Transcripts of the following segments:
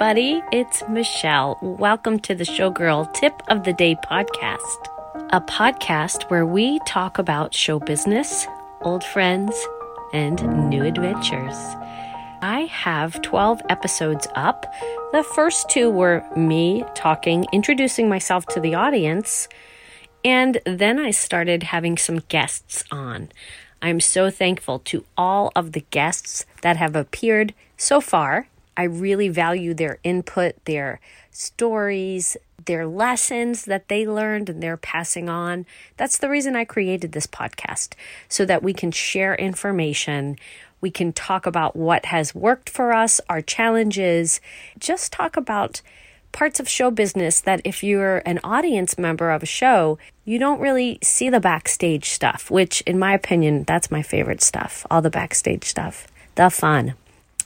everybody. It's Michelle. Welcome to the Showgirl Tip of the Day podcast, a podcast where we talk about show business, old friends, and new adventures. I have 12 episodes up. The first two were me talking, introducing myself to the audience, and then I started having some guests on. I'm so thankful to all of the guests that have appeared so far I really value their input, their stories, their lessons that they learned and they're passing on. That's the reason I created this podcast so that we can share information. We can talk about what has worked for us, our challenges, just talk about parts of show business that if you're an audience member of a show, you don't really see the backstage stuff, which, in my opinion, that's my favorite stuff all the backstage stuff, the fun.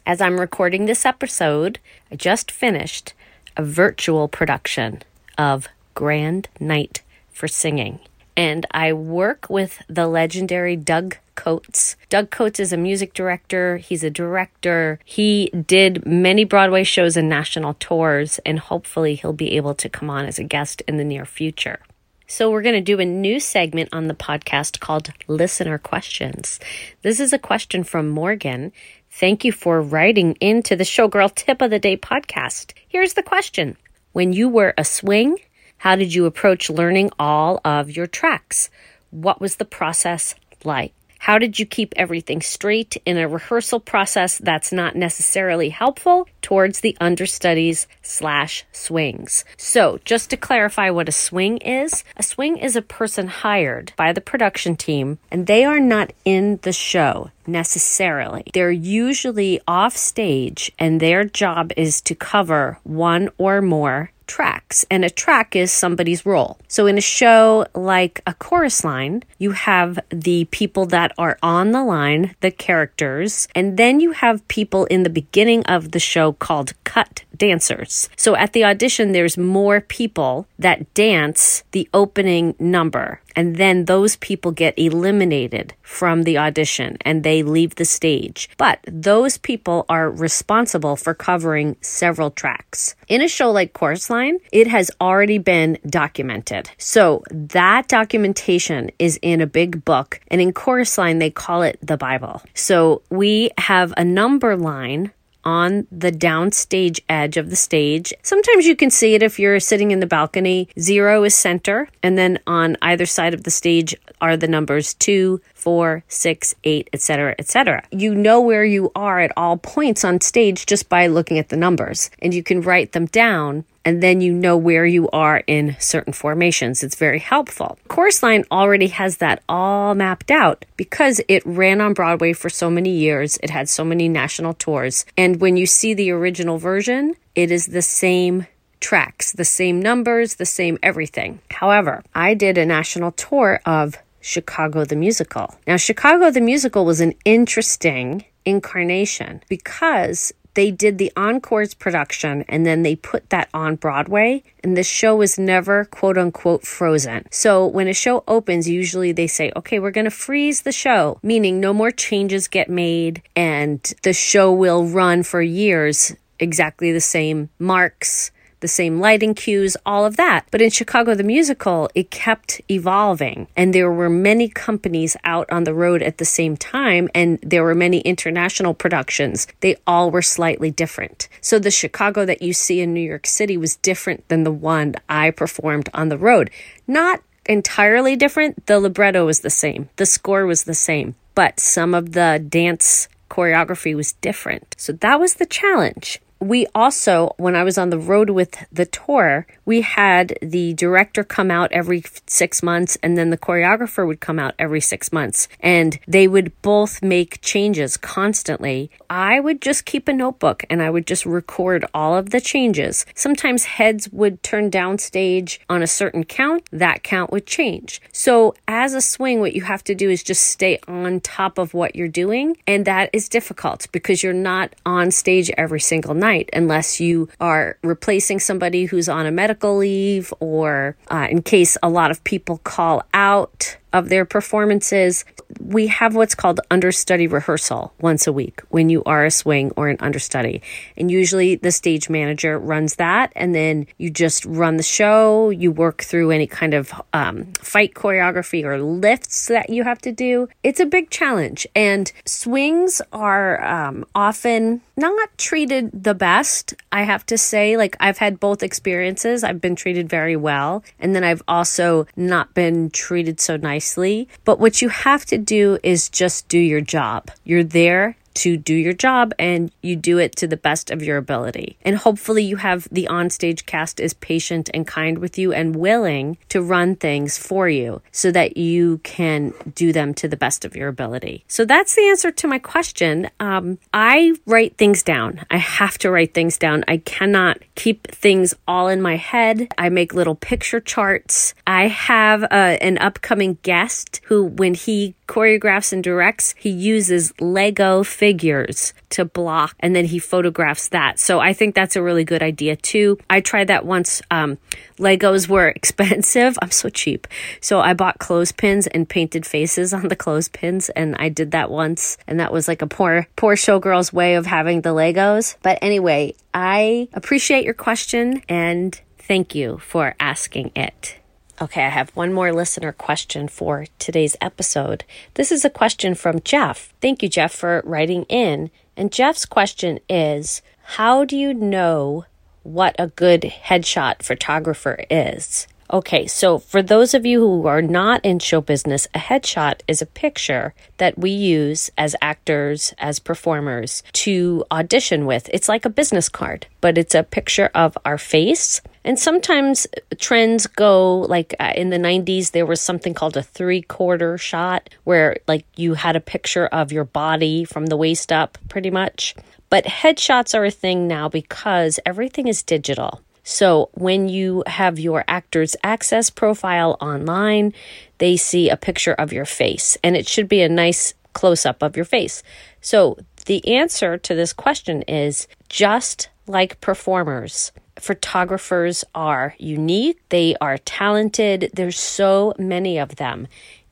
As I'm recording this episode, I just finished a virtual production of Grand Night for Singing. And I work with the legendary Doug Coates. Doug Coates is a music director, he's a director. He did many Broadway shows and national tours, and hopefully, he'll be able to come on as a guest in the near future. So, we're going to do a new segment on the podcast called Listener Questions. This is a question from Morgan, Thank you for writing into the Showgirl Tip of the Day podcast. Here's the question When you were a swing, how did you approach learning all of your tracks? What was the process like? How did you keep everything straight in a rehearsal process that's not necessarily helpful towards the understudies slash swings? So, just to clarify what a swing is, a swing is a person hired by the production team and they are not in the show necessarily. They're usually off stage and their job is to cover one or more tracks, and a track is somebody's role. So in a show like a chorus line, you have the people that are on the line, the characters, and then you have people in the beginning of the show called cut dancers. So at the audition, there's more people that dance the opening number. And then those people get eliminated from the audition and they leave the stage. But those people are responsible for covering several tracks. In a show like Chorus Line, it has already been documented. So that documentation is in a big book. And in Chorus Line, they call it the Bible. So we have a number line on the downstage edge of the stage. Sometimes you can see it if you're sitting in the balcony. Zero is center, and then on either side of the stage are the numbers two, four, six, eight, etc., etc. You know where you are at all points on stage just by looking at the numbers, and you can write them down and then you know where you are in certain formations. It's very helpful. Chorus Line already has that all mapped out because it ran on Broadway for so many years. It had so many national tours. And when you see the original version, it is the same tracks, the same numbers, the same everything. However, I did a national tour of Chicago the Musical. Now, Chicago the Musical was an interesting incarnation because they did the encores production and then they put that on Broadway and the show was never quote unquote frozen. So when a show opens, usually they say, okay, we're going to freeze the show, meaning no more changes get made and the show will run for years exactly the same marks the same lighting cues, all of that. But in Chicago the Musical, it kept evolving. And there were many companies out on the road at the same time, and there were many international productions. They all were slightly different. So the Chicago that you see in New York City was different than the one I performed on the road. Not entirely different. The libretto was the same, the score was the same, but some of the dance choreography was different. So that was the challenge we also, when I was on the road with the tour, we had the director come out every six months and then the choreographer would come out every six months and they would both make changes constantly. I would just keep a notebook and I would just record all of the changes. Sometimes heads would turn downstage on a certain count, that count would change. So, as a swing, what you have to do is just stay on top of what you're doing, and that is difficult because you're not on stage every single night night unless you are replacing somebody who's on a medical leave or uh, in case a lot of people call out of their performances. We have what's called understudy rehearsal once a week when you are a swing or an understudy. And usually the stage manager runs that, and then you just run the show. You work through any kind of um, fight choreography or lifts that you have to do. It's a big challenge, and swings are um, often not treated the best, I have to say. Like, I've had both experiences. I've been treated very well, and then I've also not been treated so nicely. But what you have to do is just do your job. You're there to do your job and you do it to the best of your ability. And hopefully, you have the onstage cast is patient and kind with you and willing to run things for you so that you can do them to the best of your ability. So, that's the answer to my question. Um, I write things down. I have to write things down. I cannot keep things all in my head. I make little picture charts. I have uh, an upcoming guest who, when he choreographs and directs, he uses Lego figures to block and then he photographs that. So I think that's a really good idea too. I tried that once. Um, Legos were expensive. I'm so cheap. So I bought clothespins and painted faces on the clothespins and I did that once and that was like a poor poor showgirl's way of having the Legos. But anyway, I appreciate your question and thank you for asking it. Okay, I have one more listener question for today's episode. This is a question from Jeff. Thank you, Jeff, for writing in. And Jeff's question is How do you know what a good headshot photographer is? Okay, so for those of you who are not in show business, a headshot is a picture that we use as actors, as performers to audition with. It's like a business card, but it's a picture of our face. And sometimes trends go like uh, in the 90s, there was something called a three quarter shot where like you had a picture of your body from the waist up pretty much. But headshots are a thing now because everything is digital. So when you have your actor's access profile online, they see a picture of your face and it should be a nice close up of your face. So the answer to this question is just like performers. Photographers are unique, they are talented, there's so many of them.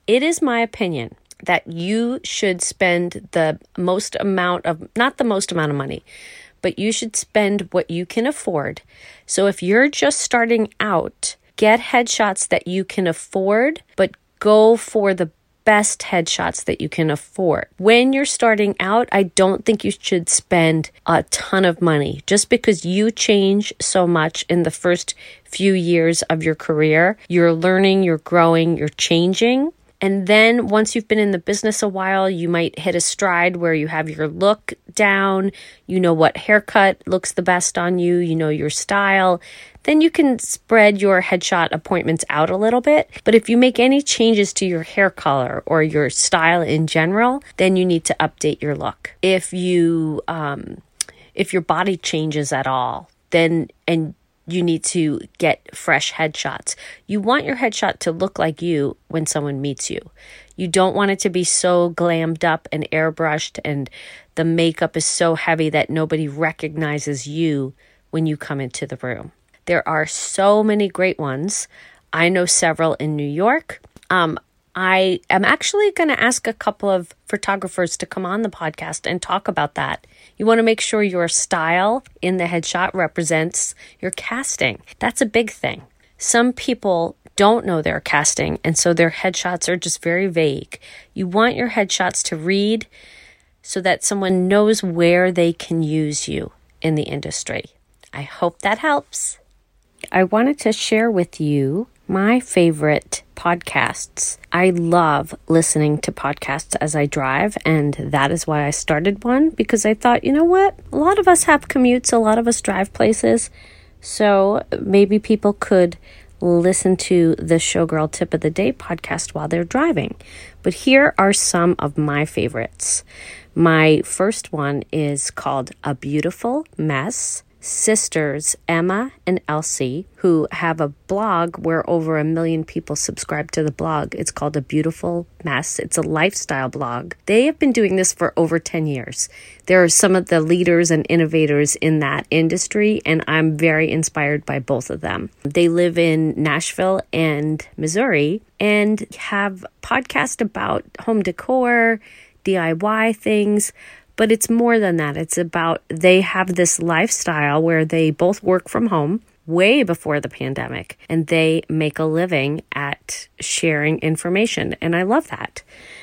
It is my opinion that you should spend the most amount of, not the most amount of money, but you should spend what you can afford. So if you're just starting out, get headshots that you can afford, but go for the best headshots that you can afford. When you're starting out, I don't think you should spend a ton of money just because you change so much in the first few years of your career. You're learning, you're growing, you're changing. And then once you've been in the business a while, you might hit a stride where you have your look down, you know what haircut looks the best on you, you know your style. Then you can spread your headshot appointments out a little bit. But if you make any changes to your hair color or your style in general, then you need to update your look. If you, um, if your body changes at all, then and you need to get fresh headshots. You want your headshot to look like you when someone meets you. You don't want it to be so glammed up and airbrushed and the makeup is so heavy that nobody recognizes you when you come into the room. There are so many great ones. I know several in New York. Um, I am actually going to ask a couple of photographers to come on the podcast and talk about that. You want to make sure your style in the headshot represents your casting. That's a big thing. Some people don't know they're casting, and so their headshots are just very vague. You want your headshots to read so that someone knows where they can use you in the industry. I hope that helps. I wanted to share with you my favorite podcasts. I love listening to podcasts as I drive, and that is why I started one because I thought, you know what? A lot of us have commutes, a lot of us drive places, so maybe people could listen to the Showgirl Tip of the Day podcast while they're driving. But here are some of my favorites. My first one is called A Beautiful Mess sisters, Emma and Elsie, who have a blog where over a million people subscribe to the blog. It's called A Beautiful Mess. It's a lifestyle blog. They have been doing this for over 10 years. There are some of the leaders and innovators in that industry, and I'm very inspired by both of them. They live in Nashville and Missouri and have podcast about home decor, DIY things but it's more than that. It's about they have this lifestyle where they both work from home way before the pandemic and they make a living at sharing information. And I love that.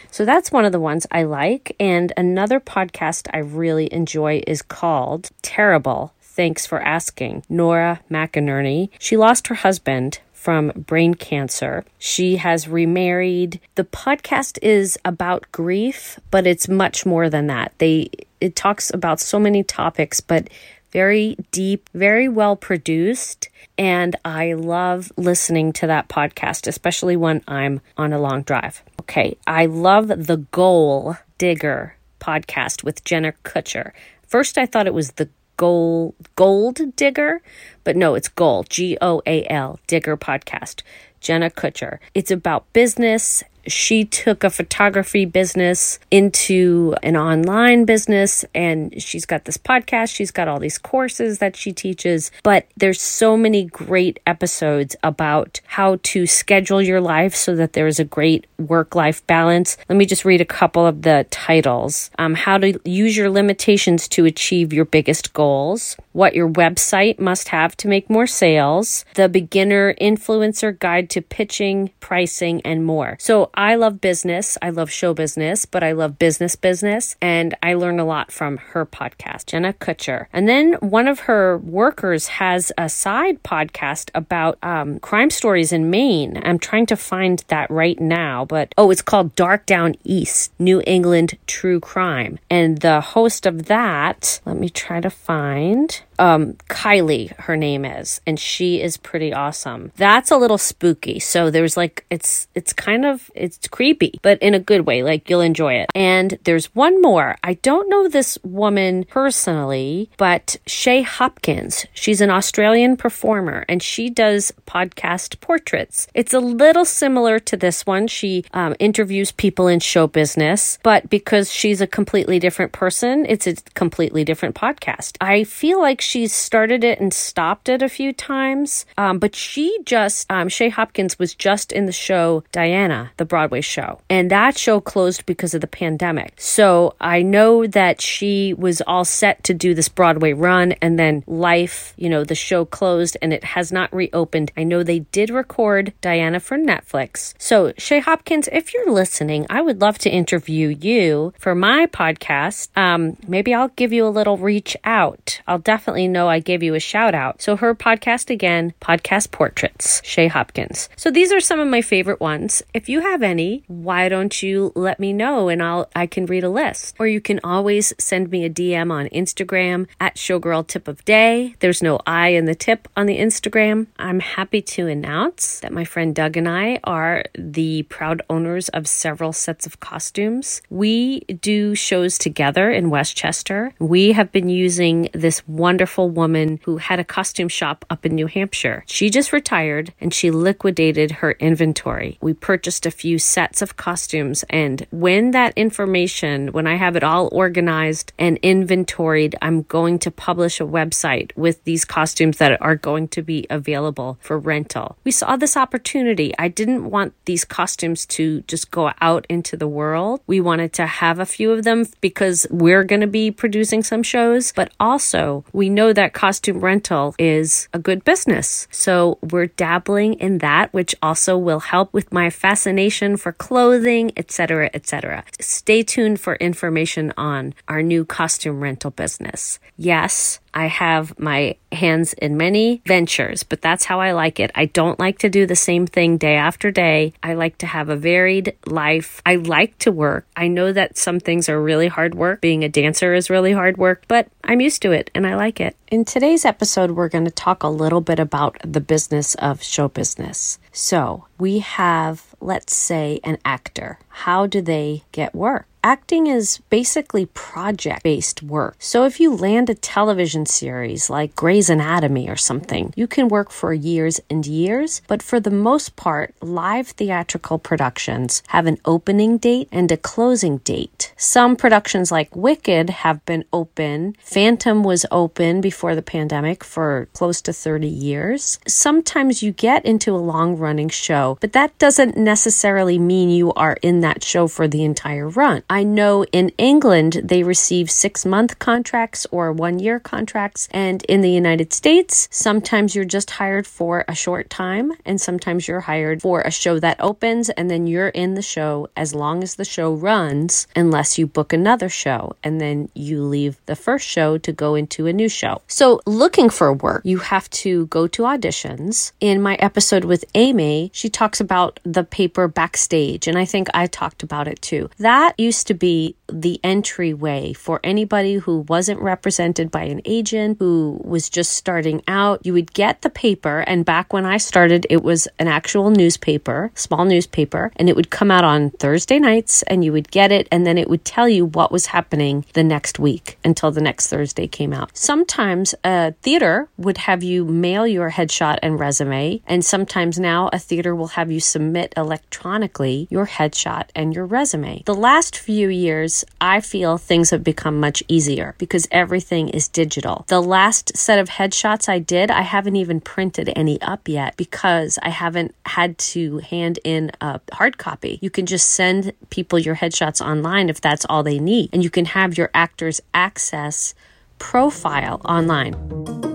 So that's one of the ones I like. And another podcast I really enjoy is called Terrible. Thanks for asking. Nora McInerney. She lost her husband from brain cancer. She has remarried. The podcast is about grief, but it's much more than that. They it talks about so many topics, but very deep, very well produced. And I love listening to that podcast, especially when I'm on a long drive. Okay, I love the Goal Digger podcast with Jenna Kutcher. First, I thought it was the Gold Gold Digger, but no, it's Goal G O A L Digger podcast. Jenna Kutcher. It's about business she took a photography business into an online business and she's got this podcast, she's got all these courses that she teaches, but there's so many great episodes about how to schedule your life so that there's a great work-life balance. Let me just read a couple of the titles. Um, how to use your limitations to achieve your biggest goals, what your website must have to make more sales, the beginner influencer guide to pitching, pricing, and more. So I love business. I love show business, but I love business business. And I learn a lot from her podcast, Jenna Kutcher. And then one of her workers has a side podcast about um, crime stories in Maine. I'm trying to find that right now, but oh, it's called Dark Down East New England True Crime. And the host of that, let me try to find um, Kylie, her name is, and she is pretty awesome. That's a little spooky. So there's like it's it's kind of it's creepy, but in a good way. Like you'll enjoy it. And there's one more. I don't know this woman personally, but Shay Hopkins. She's an Australian performer, and she does podcast portraits. It's a little similar to this one. She um, interviews people in show business, but because she's a completely different person, it's a completely different podcast. I feel like she's started it and stopped it a few times. Um, but she just, um, Shay Hopkins was just in the show Diana, the Broadway show. And that show closed because of the pandemic. So I know that she was all set to do this Broadway run and then life, you know, the show closed and it has not reopened. I know they did record Diana for Netflix. So Shay Hopkins, if you're listening, I would love to interview you for my podcast. Um, maybe I'll give you a little reach out. I'll definitely definitely know I gave you a shout out. So her podcast again, Podcast Portraits, Shay Hopkins. So these are some of my favorite ones. If you have any, why don't you let me know and I'll I can read a list. Or you can always send me a DM on Instagram at Showgirl Tip of Day. There's no I in the tip on the Instagram. I'm happy to announce that my friend Doug and I are the proud owners of several sets of costumes. We do shows together in Westchester. We have been using this wonderful wonderful woman who had a costume shop up in New Hampshire. She just retired and she liquidated her inventory. We purchased a few sets of costumes, and when that information, when I have it all organized and inventoried, I'm going to publish a website with these costumes that are going to be available for rental. We saw this opportunity. I didn't want these costumes to just go out into the world. We wanted to have a few of them because we're going to be producing some shows, but also we know that costume rental is a good business. So we're dabbling in that, which also will help with my fascination for clothing, etc., etc. Stay tuned for information on our new costume rental business. Yes, I have my hands in many ventures, but that's how I like it. I don't like to do the same thing day after day. I like to have a varied life. I like to work. I know that some things are really hard work. Being a dancer is really hard work, but I'm used to it and I like it. In today's episode, we're going to talk a little bit about the business of show business. So, we have, let's say, an actor. How do they get work? Acting is basically project based work. So if you land a television series like Grey's Anatomy or something, you can work for years and years, but for the most part, live theatrical productions have an opening date and a closing date. Some productions like Wicked have been open. Phantom was open before the pandemic for close to 30 years. Sometimes you get into a long running show, but that doesn't necessarily mean you are in that show for the entire run. I know in England they receive six month contracts or one year contracts, and in the United States, sometimes you're just hired for a short time, and sometimes you're hired for a show that opens, and then you're in the show as long as the show runs, unless you book another show, and then you leave the first show to go into a new show. So, looking for work, you have to go to auditions. In my episode with Amy, she talks about the paper backstage, and I think I talked about it too. That used to be the entryway for anybody who wasn't represented by an agent, who was just starting out. You would get the paper, and back when I started, it was an actual newspaper, small newspaper, and it would come out on Thursday nights, and you would get it, and then it would tell you what was happening the next week until the next Thursday came out. Sometimes a theater would have you mail your headshot and resume, and sometimes now a theater will have you submit electronically your headshot and your resume. The last few years, I feel things have become much easier because everything is digital. The last set of headshots I did, I haven't even printed any up yet because I haven't had to hand in a hard copy. You can just send people your headshots online if that's all they need, and you can have your actors access profile online.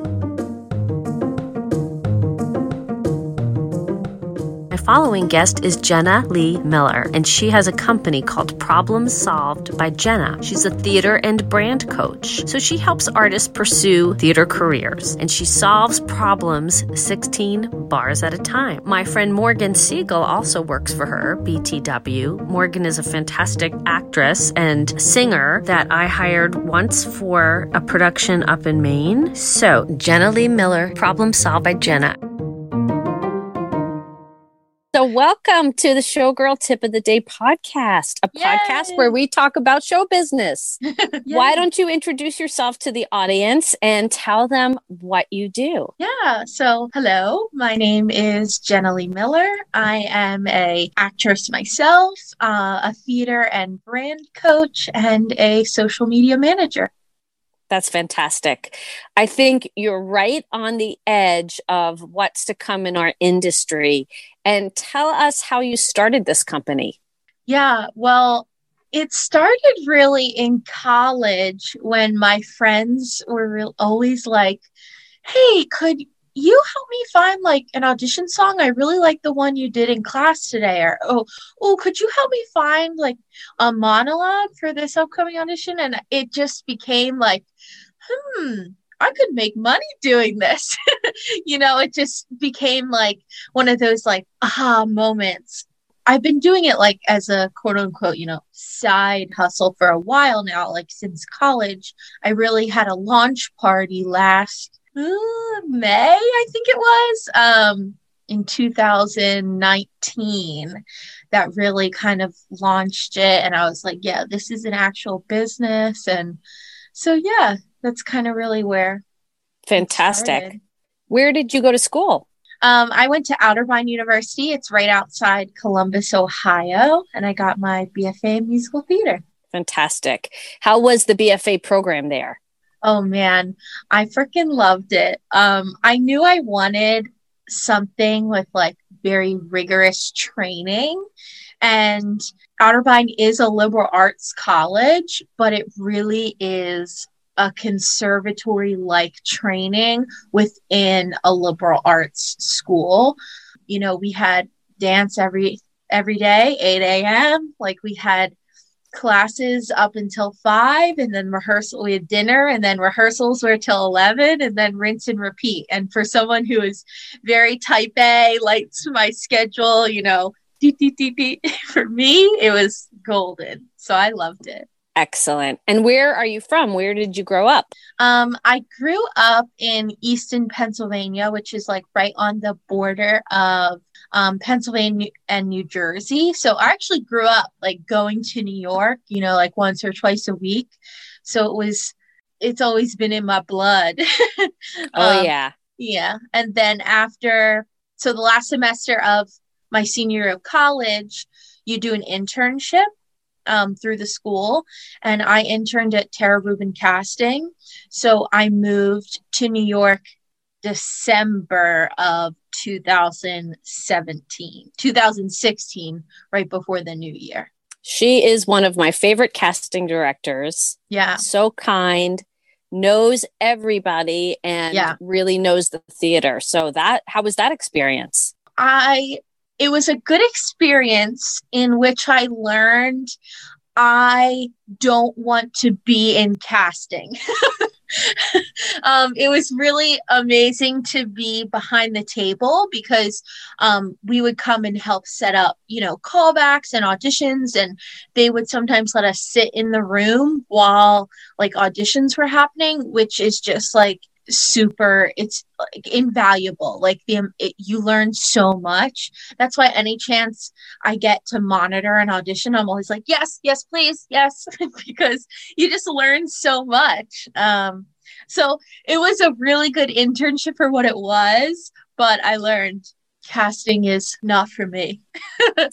Following guest is Jenna Leigh Miller, and she has a company called Problems Solved by Jenna. She's a theater and brand coach, so she helps artists pursue theater careers, and she solves problems 16 bars at a time. My friend Morgan Siegel also works for her, BTW. Morgan is a fantastic actress and singer that I hired once for a production up in Maine. So, Jenna Leigh Miller, Problem Solved by Jenna. So, welcome to the Showgirl Tip of the Day podcast, a Yay. podcast where we talk about show business. Why don't you introduce yourself to the audience and tell them what you do? Yeah. So, hello, my name is Jenna Leigh Miller. I am a actress myself, uh, a theater and brand coach, and a social media manager. That's fantastic. I think you're right on the edge of what's to come in our industry. And tell us how you started this company. Yeah, well, it started really in college when my friends were re- always like, hey, could you help me find like an audition song? I really like the one you did in class today. Or oh, oh, could you help me find like a monologue for this upcoming audition? And it just became like hmm, I could make money doing this. you know, it just became like one of those like aha moments. I've been doing it like as a quote unquote, you know, side hustle for a while now, like since college. I really had a launch party last uh, May, I think it was, um, in 2019 that really kind of launched it. And I was like, yeah, this is an actual business. And so, yeah, that's kind of really where. Fantastic. Where did you go to school? Um, I went to Otterbein University. It's right outside Columbus, Ohio, and I got my BFA in musical theater. Fantastic. How was the BFA program there? Oh man, I freaking loved it. Um, I knew I wanted something with like very rigorous training. And Otterbein is a liberal arts college, but it really is a conservatory like training within a liberal arts school. You know, we had dance every every day, 8 a.m. Like we had classes up until five and then rehearsal we had dinner and then rehearsals were till 11 and then rinse and repeat and for someone who is very type a likes my schedule you know dee, dee, dee, for me it was golden so i loved it Excellent. And where are you from? Where did you grow up? Um, I grew up in Easton, Pennsylvania, which is like right on the border of um, Pennsylvania and New Jersey. So I actually grew up like going to New York, you know, like once or twice a week. So it was, it's always been in my blood. oh, um, yeah. Yeah. And then after, so the last semester of my senior year of college, you do an internship um, through the school, and I interned at Tara Rubin Casting. So I moved to New York December of 2017, 2016, right before the new year. She is one of my favorite casting directors. Yeah. So kind, knows everybody and yeah. really knows the theater. So that how was that experience? I it was a good experience in which I learned I don't want to be in casting. um, it was really amazing to be behind the table because um, we would come and help set up, you know, callbacks and auditions, and they would sometimes let us sit in the room while like auditions were happening, which is just like super it's like invaluable like the it, you learn so much. That's why any chance i get to monitor an audition i'm always like yes yes please yes because you just learn so much. Um so it was a really good internship for what it was but i learned casting is not for me.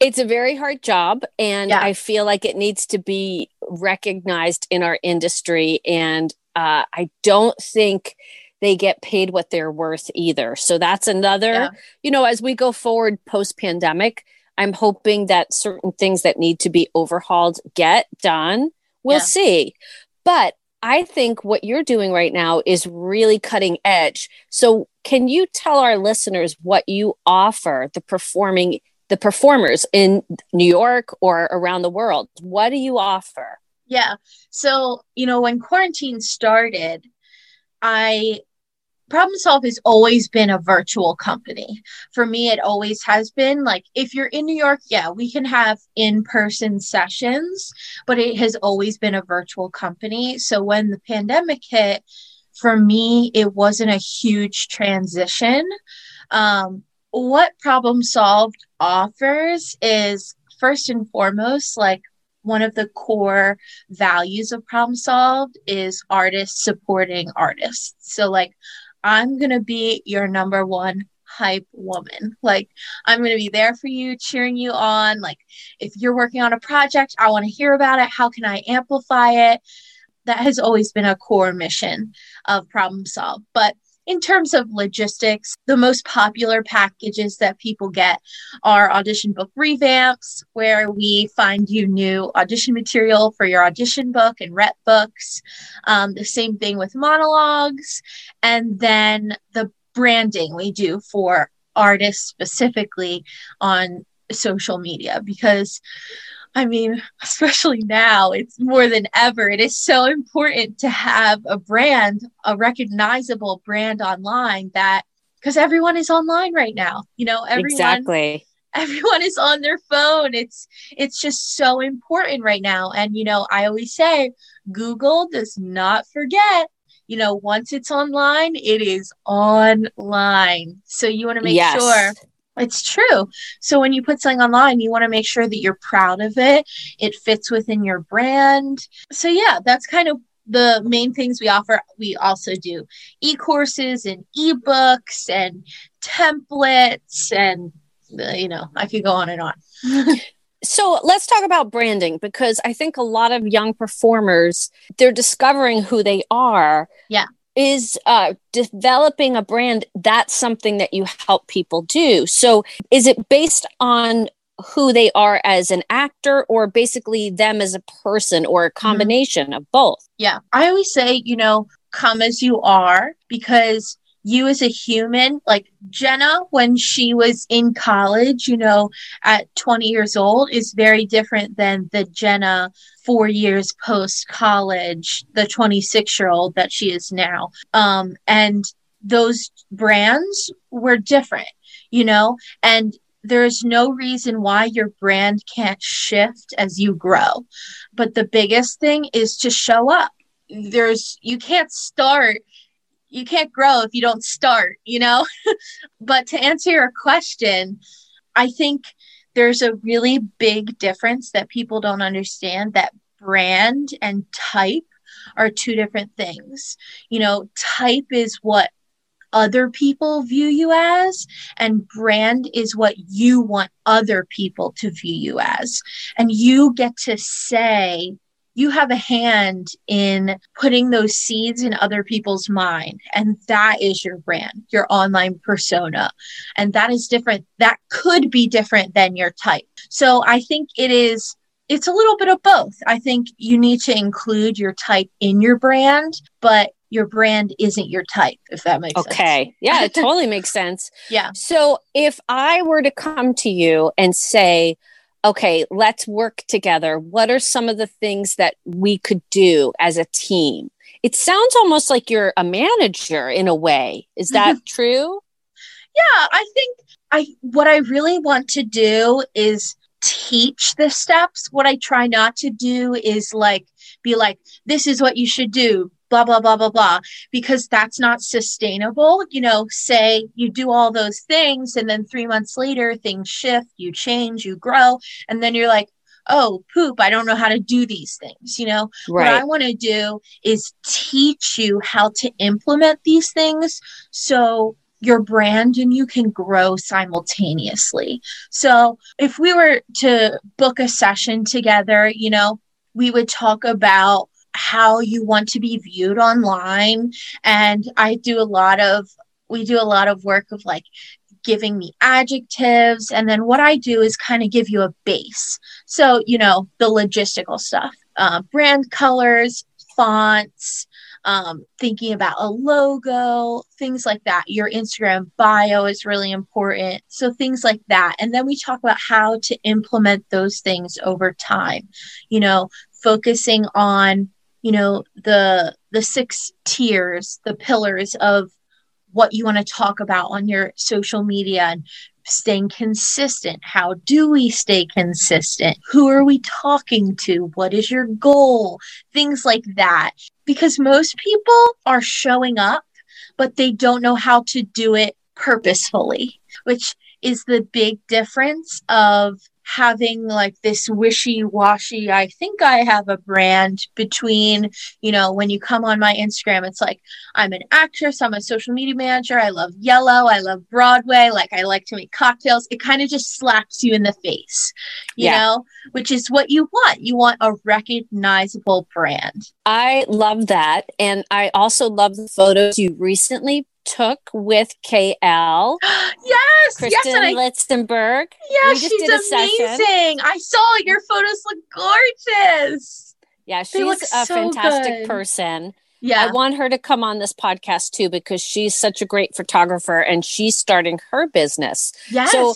It's a very hard job and yeah. i feel like it needs to be recognized in our industry and uh, I don't think they get paid what they're worth either. So that's another, yeah. you know, as we go forward post pandemic, I'm hoping that certain things that need to be overhauled get done. We'll yeah. see. But I think what you're doing right now is really cutting edge. So, can you tell our listeners what you offer the performing the performers in New York or around the world? What do you offer? Yeah. So, you know, when quarantine started, I Problem Solve has always been a virtual company. For me, it always has been. Like, if you're in New York, yeah, we can have in person sessions, but it has always been a virtual company. So, when the pandemic hit, for me, it wasn't a huge transition. Um, what Problem Solved offers is first and foremost, like one of the core values of problem solved is artists supporting artists. So like i'm gonna be your number one hype woman. Like i'm gonna be there for you cheering you on. Like if you're working on a project i want to hear about it. How can i amplify it? That has always been a core mission of problem solve but in terms of logistics, the most popular packages that people get are audition book revamps, where we find you new audition material for your audition book and rep books. Um, the same thing with monologues. And then the branding we do for artists specifically on social media because I mean, especially now, it's more than ever. It is so important to have a brand, a recognizable brand online that because everyone is online right now. You know, everyone exactly everyone is on their phone. It's it's just so important right now. And you know, I always say Google does not forget. You know, once it's online, it is online. So you want to make yes. sure it's true. So when you put something online, you want to make sure that you're proud of it. It fits within your brand. So yeah, that's kind of the main things we offer. We also do e-courses and e-books and templates and uh, you know, I could go on and on. so let's talk about branding because I think a lot of young performers they're discovering who they are. Yeah is uh, developing a brand that's something that you help people do so is it based on who they are as an actor or basically them as a person or a mm-hmm. combination mm-hmm. of both yeah i always say you know come as you are because you as a human like jenna when she was in college you know at 20 years old is very different than the jenna four years post college the 26 year old that she is now. Um, and those brands were different you know? And there's no reason why your brand can't shift as you grow. But the biggest thing is to show up. There's you can't start you can't grow if you don't start, you know? but to answer your question, I think there's a really big difference that people don't understand that brand and type are two different things. You know, type is what other people view you as, and brand is what you want other people to view you as. And you get to say, you have a hand in putting those seeds in other people's mind. And that is your brand, your online persona. And that is different. That could be different than your type. So I think it is it's a little bit of both. I think you need to include your type in your brand, but your brand isn't your type, if that makes okay. sense. Okay. Yeah, it totally makes sense. Yeah. So if I were to come to you and say, okay, let's work together, what are some of the things that we could do as a team? It sounds almost like you're a manager in a way. Is mm-hmm. that true? Yeah, I think I what I really want to do is teach the steps. What I try not to do is like be like, this is what you should do, blah, blah, blah, blah, blah, because that's not sustainable. You know, say you do all those things and then three months later things shift, you change, you grow, and then you're like, oh poop i don't know how to do these things you know right. what i want to do is teach you how to implement these things so your brand and you can grow simultaneously. So, if we were to book a session together, you know, we would talk about how you want to be viewed online and I do a lot of we do a lot of work of like giving me adjectives and then what I do is kind of give you a base. So, you know, the logistical stuff, uh, brand colors, fonts, um, thinking about a logo, things like that. Your Instagram bio is really important. So, things like that. And then we talk about how to implement those things over time, you know, focusing on you know the the six tiers the pillars of what you want to talk about on your social media and staying consistent. How do we stay consistent? Who are we talking to? What is your goal? Things like that. Because most people are showing up, but they don't know how to do it purposefully, which is the big difference of having like this wishy-washy i think i have a brand between you know when you come on my instagram it's like i'm an actress i'm a social media manager i love yellow i love broadway like i like to make cocktails. It kind of just slaps you in the face you yeah. know which is what you want. You want a recognizable brand. I love that and i also love the photos you recently took with KL. yes, Kristen yes, I, Litzenberg. Yeah, she's amazing. I saw your photos look gorgeous. Yeah, she's a so fantastic good. person. Yeah. I want her to come on this podcast too because she's such a great photographer and she's starting her business. Yes. So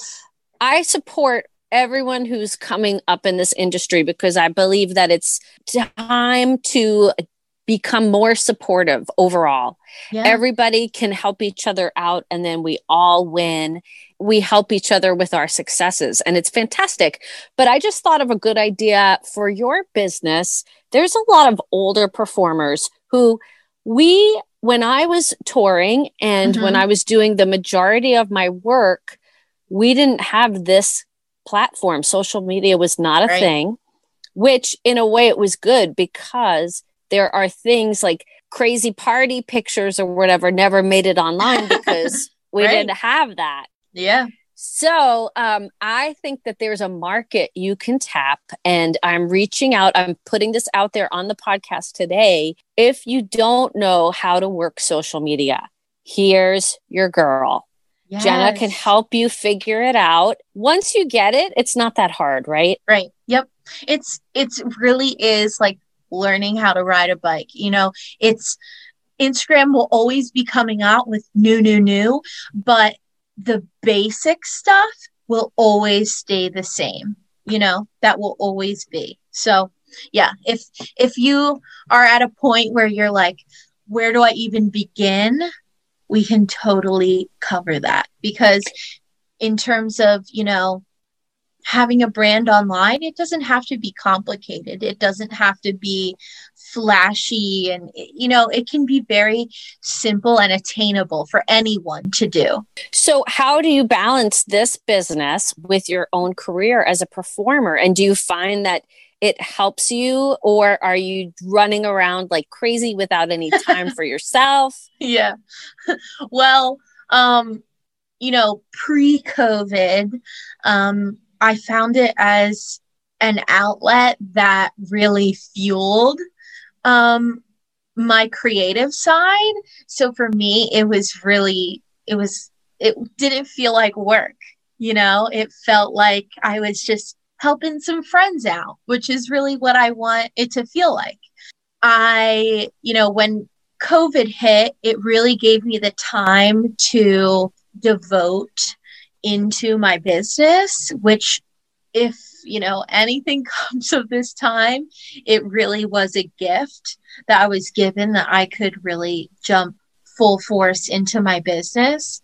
I support everyone who's coming up in this industry because I believe that it's time to become more supportive overall. Yeah. Everybody can help each other out and then we all win. We help each other with our successes and it's fantastic. But I just thought of a good idea for your business. There's a lot of older performers who we, when I was touring and mm-hmm. when I was doing the majority of my work, we didn't have this platform. Social media was not a right. thing, which in a way it was good because there are things like crazy party pictures or whatever never made it online because we right. didn't have that. Yeah. So um, I think that there's a market you can tap, and I'm reaching out. I'm putting this out there on the podcast today. If you don't know how to work social media, here's your girl. Yes. Jenna can help you figure it out. Once you get it, it's not that hard, right? Right. Yep. It's it's really is like learning how to ride a bike. You know, it's Instagram will always be coming out with new, new, new, but the basic stuff will always stay the same. You know, that will always be. So, yeah, if if you are at a point where you're like, where do I even begin? We can totally cover that because in terms of, you know, having a brand online, it doesn't have to be complicated. It doesn't have to be flashy and you know it can be very simple and attainable for anyone to do. So how do you balance this business with your own career as a performer? And do you find that it helps you or are you running around like crazy without any time for yourself? Yeah. Well um you know pre-covid um i found it as an outlet that really fueled um my creative side. So for me it was really it was it didn't feel like work you know? It felt like i was just helping some friends out which is really what i want it to feel like. I you know when covid hit it really gave me the time to devote into my business which if you know anything comes of this time it really was a gift that i was given that i could really jump full force into my business.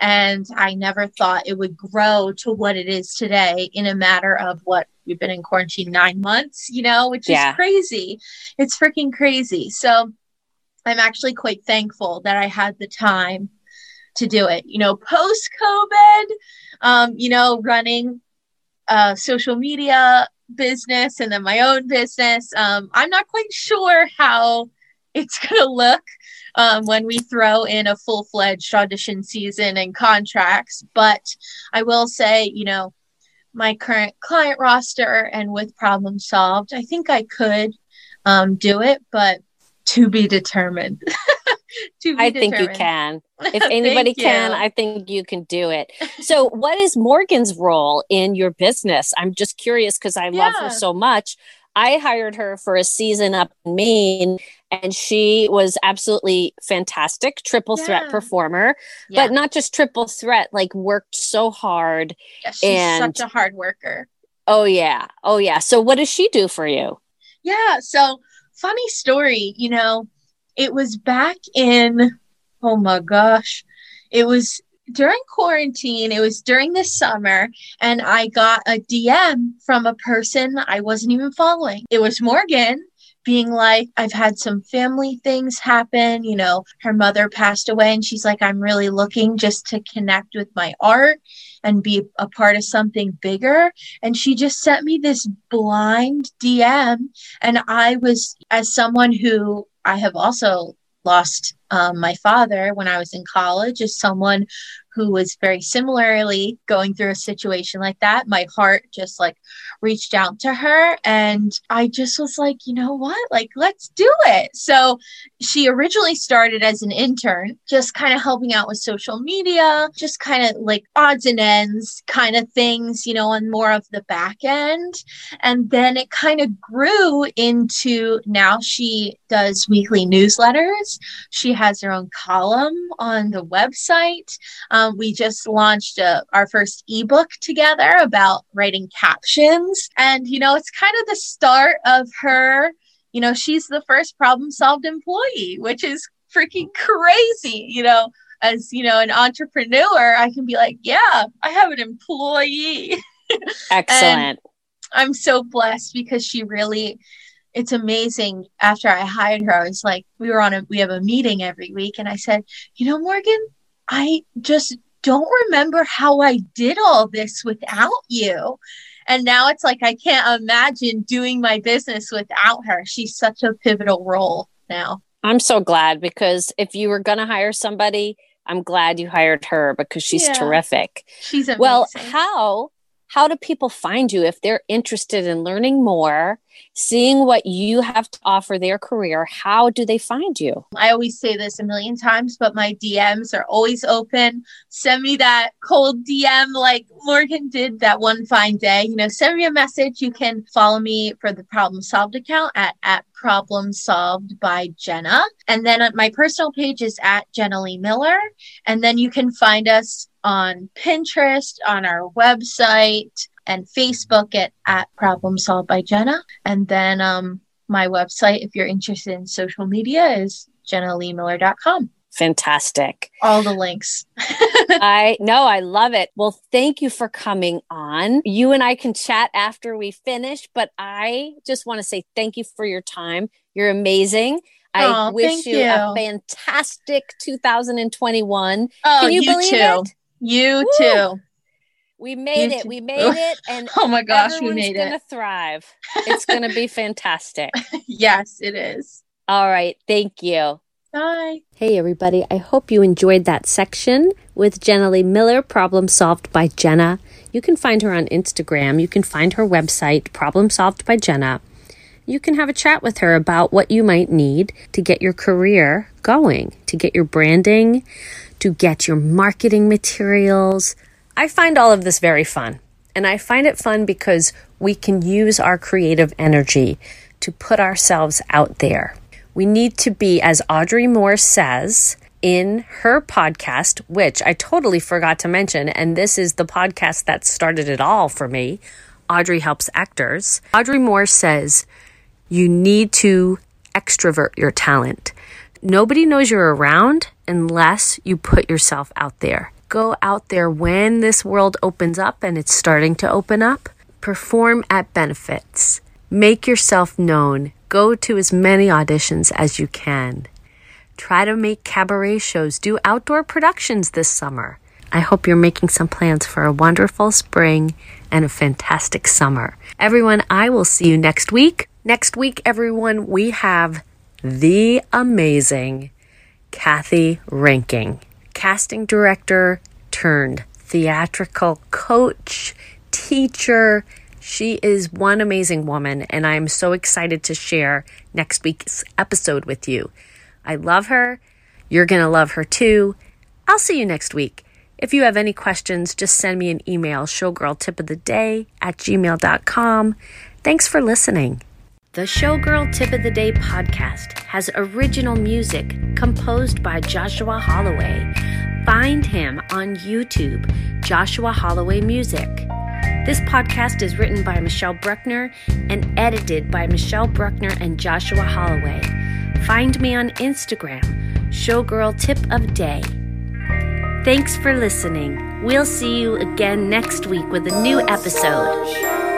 And i never thought it would grow to what it is today in a matter of what we've been in quarantine nine months you know which yeah. is crazy. It's freaking crazy. So i'm actually quite thankful that i had the time to do it you know post covid um, you know running uh, social media business and then my own business. Um, I'm not quite sure how it's going to look um, when we throw in a full fledged audition season and contracts. But I will say, you know, my current client roster and with Problem Solved, I think I could um, do it, but to be determined. to I think you can. If anybody can, I think you can do it. So, what is Morgan's role in your business? I'm just curious because I love her so much. I hired her for a season up in Maine, and she was absolutely fantastic, triple yeah. threat performer, yeah. but not just triple threat, like worked so hard. Yeah, she's and, such a hard worker. Oh, yeah. Oh, yeah. So, what does she do for you? Yeah. So, funny story, you know, it was back in, oh my gosh, it was during quarantine, it was during the summer, and I got a DM from a person I wasn't even following. It was Morgan being like, I've had some family things happen. You know, her mother passed away, and she's like, I'm really looking just to connect with my art and be a part of something bigger. And she just sent me this blind DM. And I was, as someone who I have also lost um, my father when I was in college as someone who was very similarly going through a situation like that. My heart just like reached out to her and I just was like, you know what? Like, let's do it. So she originally started as an intern, just kind of helping out with social media, just kind of like odds and ends kind of things, you know, on more of the back end. And then it kind of grew into now she does weekly newsletters. She has her own column on the website. Um, we just launched a, uh, our first ebook together about writing captions. And, you know, it's kind of the start of her, you know, she's the first problem solved employee, which is freaking crazy, you know. As you know, an entrepreneur, I can be like, yeah, I have an employee. Excellent. I'm so blessed because she really it's amazing after i hired her i was like we were on a we have a meeting every week and i said you know morgan i just don't remember how i did all this without you. And now it's like i can't imagine doing my business without her. She's such a pivotal role now. I'm so glad because if you were going to hire somebody i'm glad you hired her because she's yeah. terrific. She's amazing. well how how do people find you if they're interested in learning more seeing what you have to offer their career, how do they find you? I always say this a million times, but my DMs are always open. Send me that cold DM like Morgan did that one fine day. You know, send me a message. You can follow me for the Problem Solved account at, at Problem Solved by Jenna. And then my personal page is at Jenna Leigh Miller. And then you can find us on Pinterest, on our website, and Facebook at, at Problem Solved by Jenna. And then um, my website, if you're interested in social media, is jennaleighmiller.com. Fantastic. All the links. I know, I love it. Well, thank you for coming on. You and I can chat after we finish, but I just want to say thank you for your time. You're amazing. I Oh, wish thank you, a fantastic 2021. Oh, Can you, you believe too. it? You Woo. too. We made it. We made it. And Oh my gosh, we made gonna it. It's going to thrive. It's gonna be fantastic. yes, it is. All right. Thank you. Bye. Hey, everybody. I hope you enjoyed that section with Jenna Leigh Miller, Problem Solved by Jenna. You can find her on Instagram. You can find her website, Problem Solved by Jenna. You can have a chat with her about what you might need to get your career going, to get your branding, to get your marketing materials. I find all of this very fun. And I find it fun because we can use our creative energy to put ourselves out there. We need to be, as Audrey Moore says in her podcast, which I totally forgot to mention, and this is the podcast that started it all for me Audrey Helps Actors. Audrey Moore says, you need to extrovert your talent. Nobody knows you're around unless you put yourself out there. Go out there when this world opens up and it's starting to open up. Perform at benefits. Make yourself known. Go to as many auditions as you can. Try to make cabaret shows. Do outdoor productions this summer. I hope you're making some plans for a wonderful spring and a fantastic summer. Everyone, I will see you next week. Next week, everyone, we have the amazing Kathy Ranking, casting director turned theatrical coach, teacher. She is one amazing woman, and I'm so excited to share next week's episode with you. I love her. You're going to love her too. I'll see you next week. If you have any questions, just send me an email, showgirltipoftheday at gmail.com. Thanks for listening. The Showgirl Tip of the Day podcast has original music composed by Joshua Holloway. Find him on YouTube, Joshua Holloway Music. This podcast is written by Michelle Bruckner and edited by Michelle Bruckner and Joshua Holloway. Find me on Instagram, Showgirl Tip of Day. Thanks for listening. We'll see you again next week with a new episode.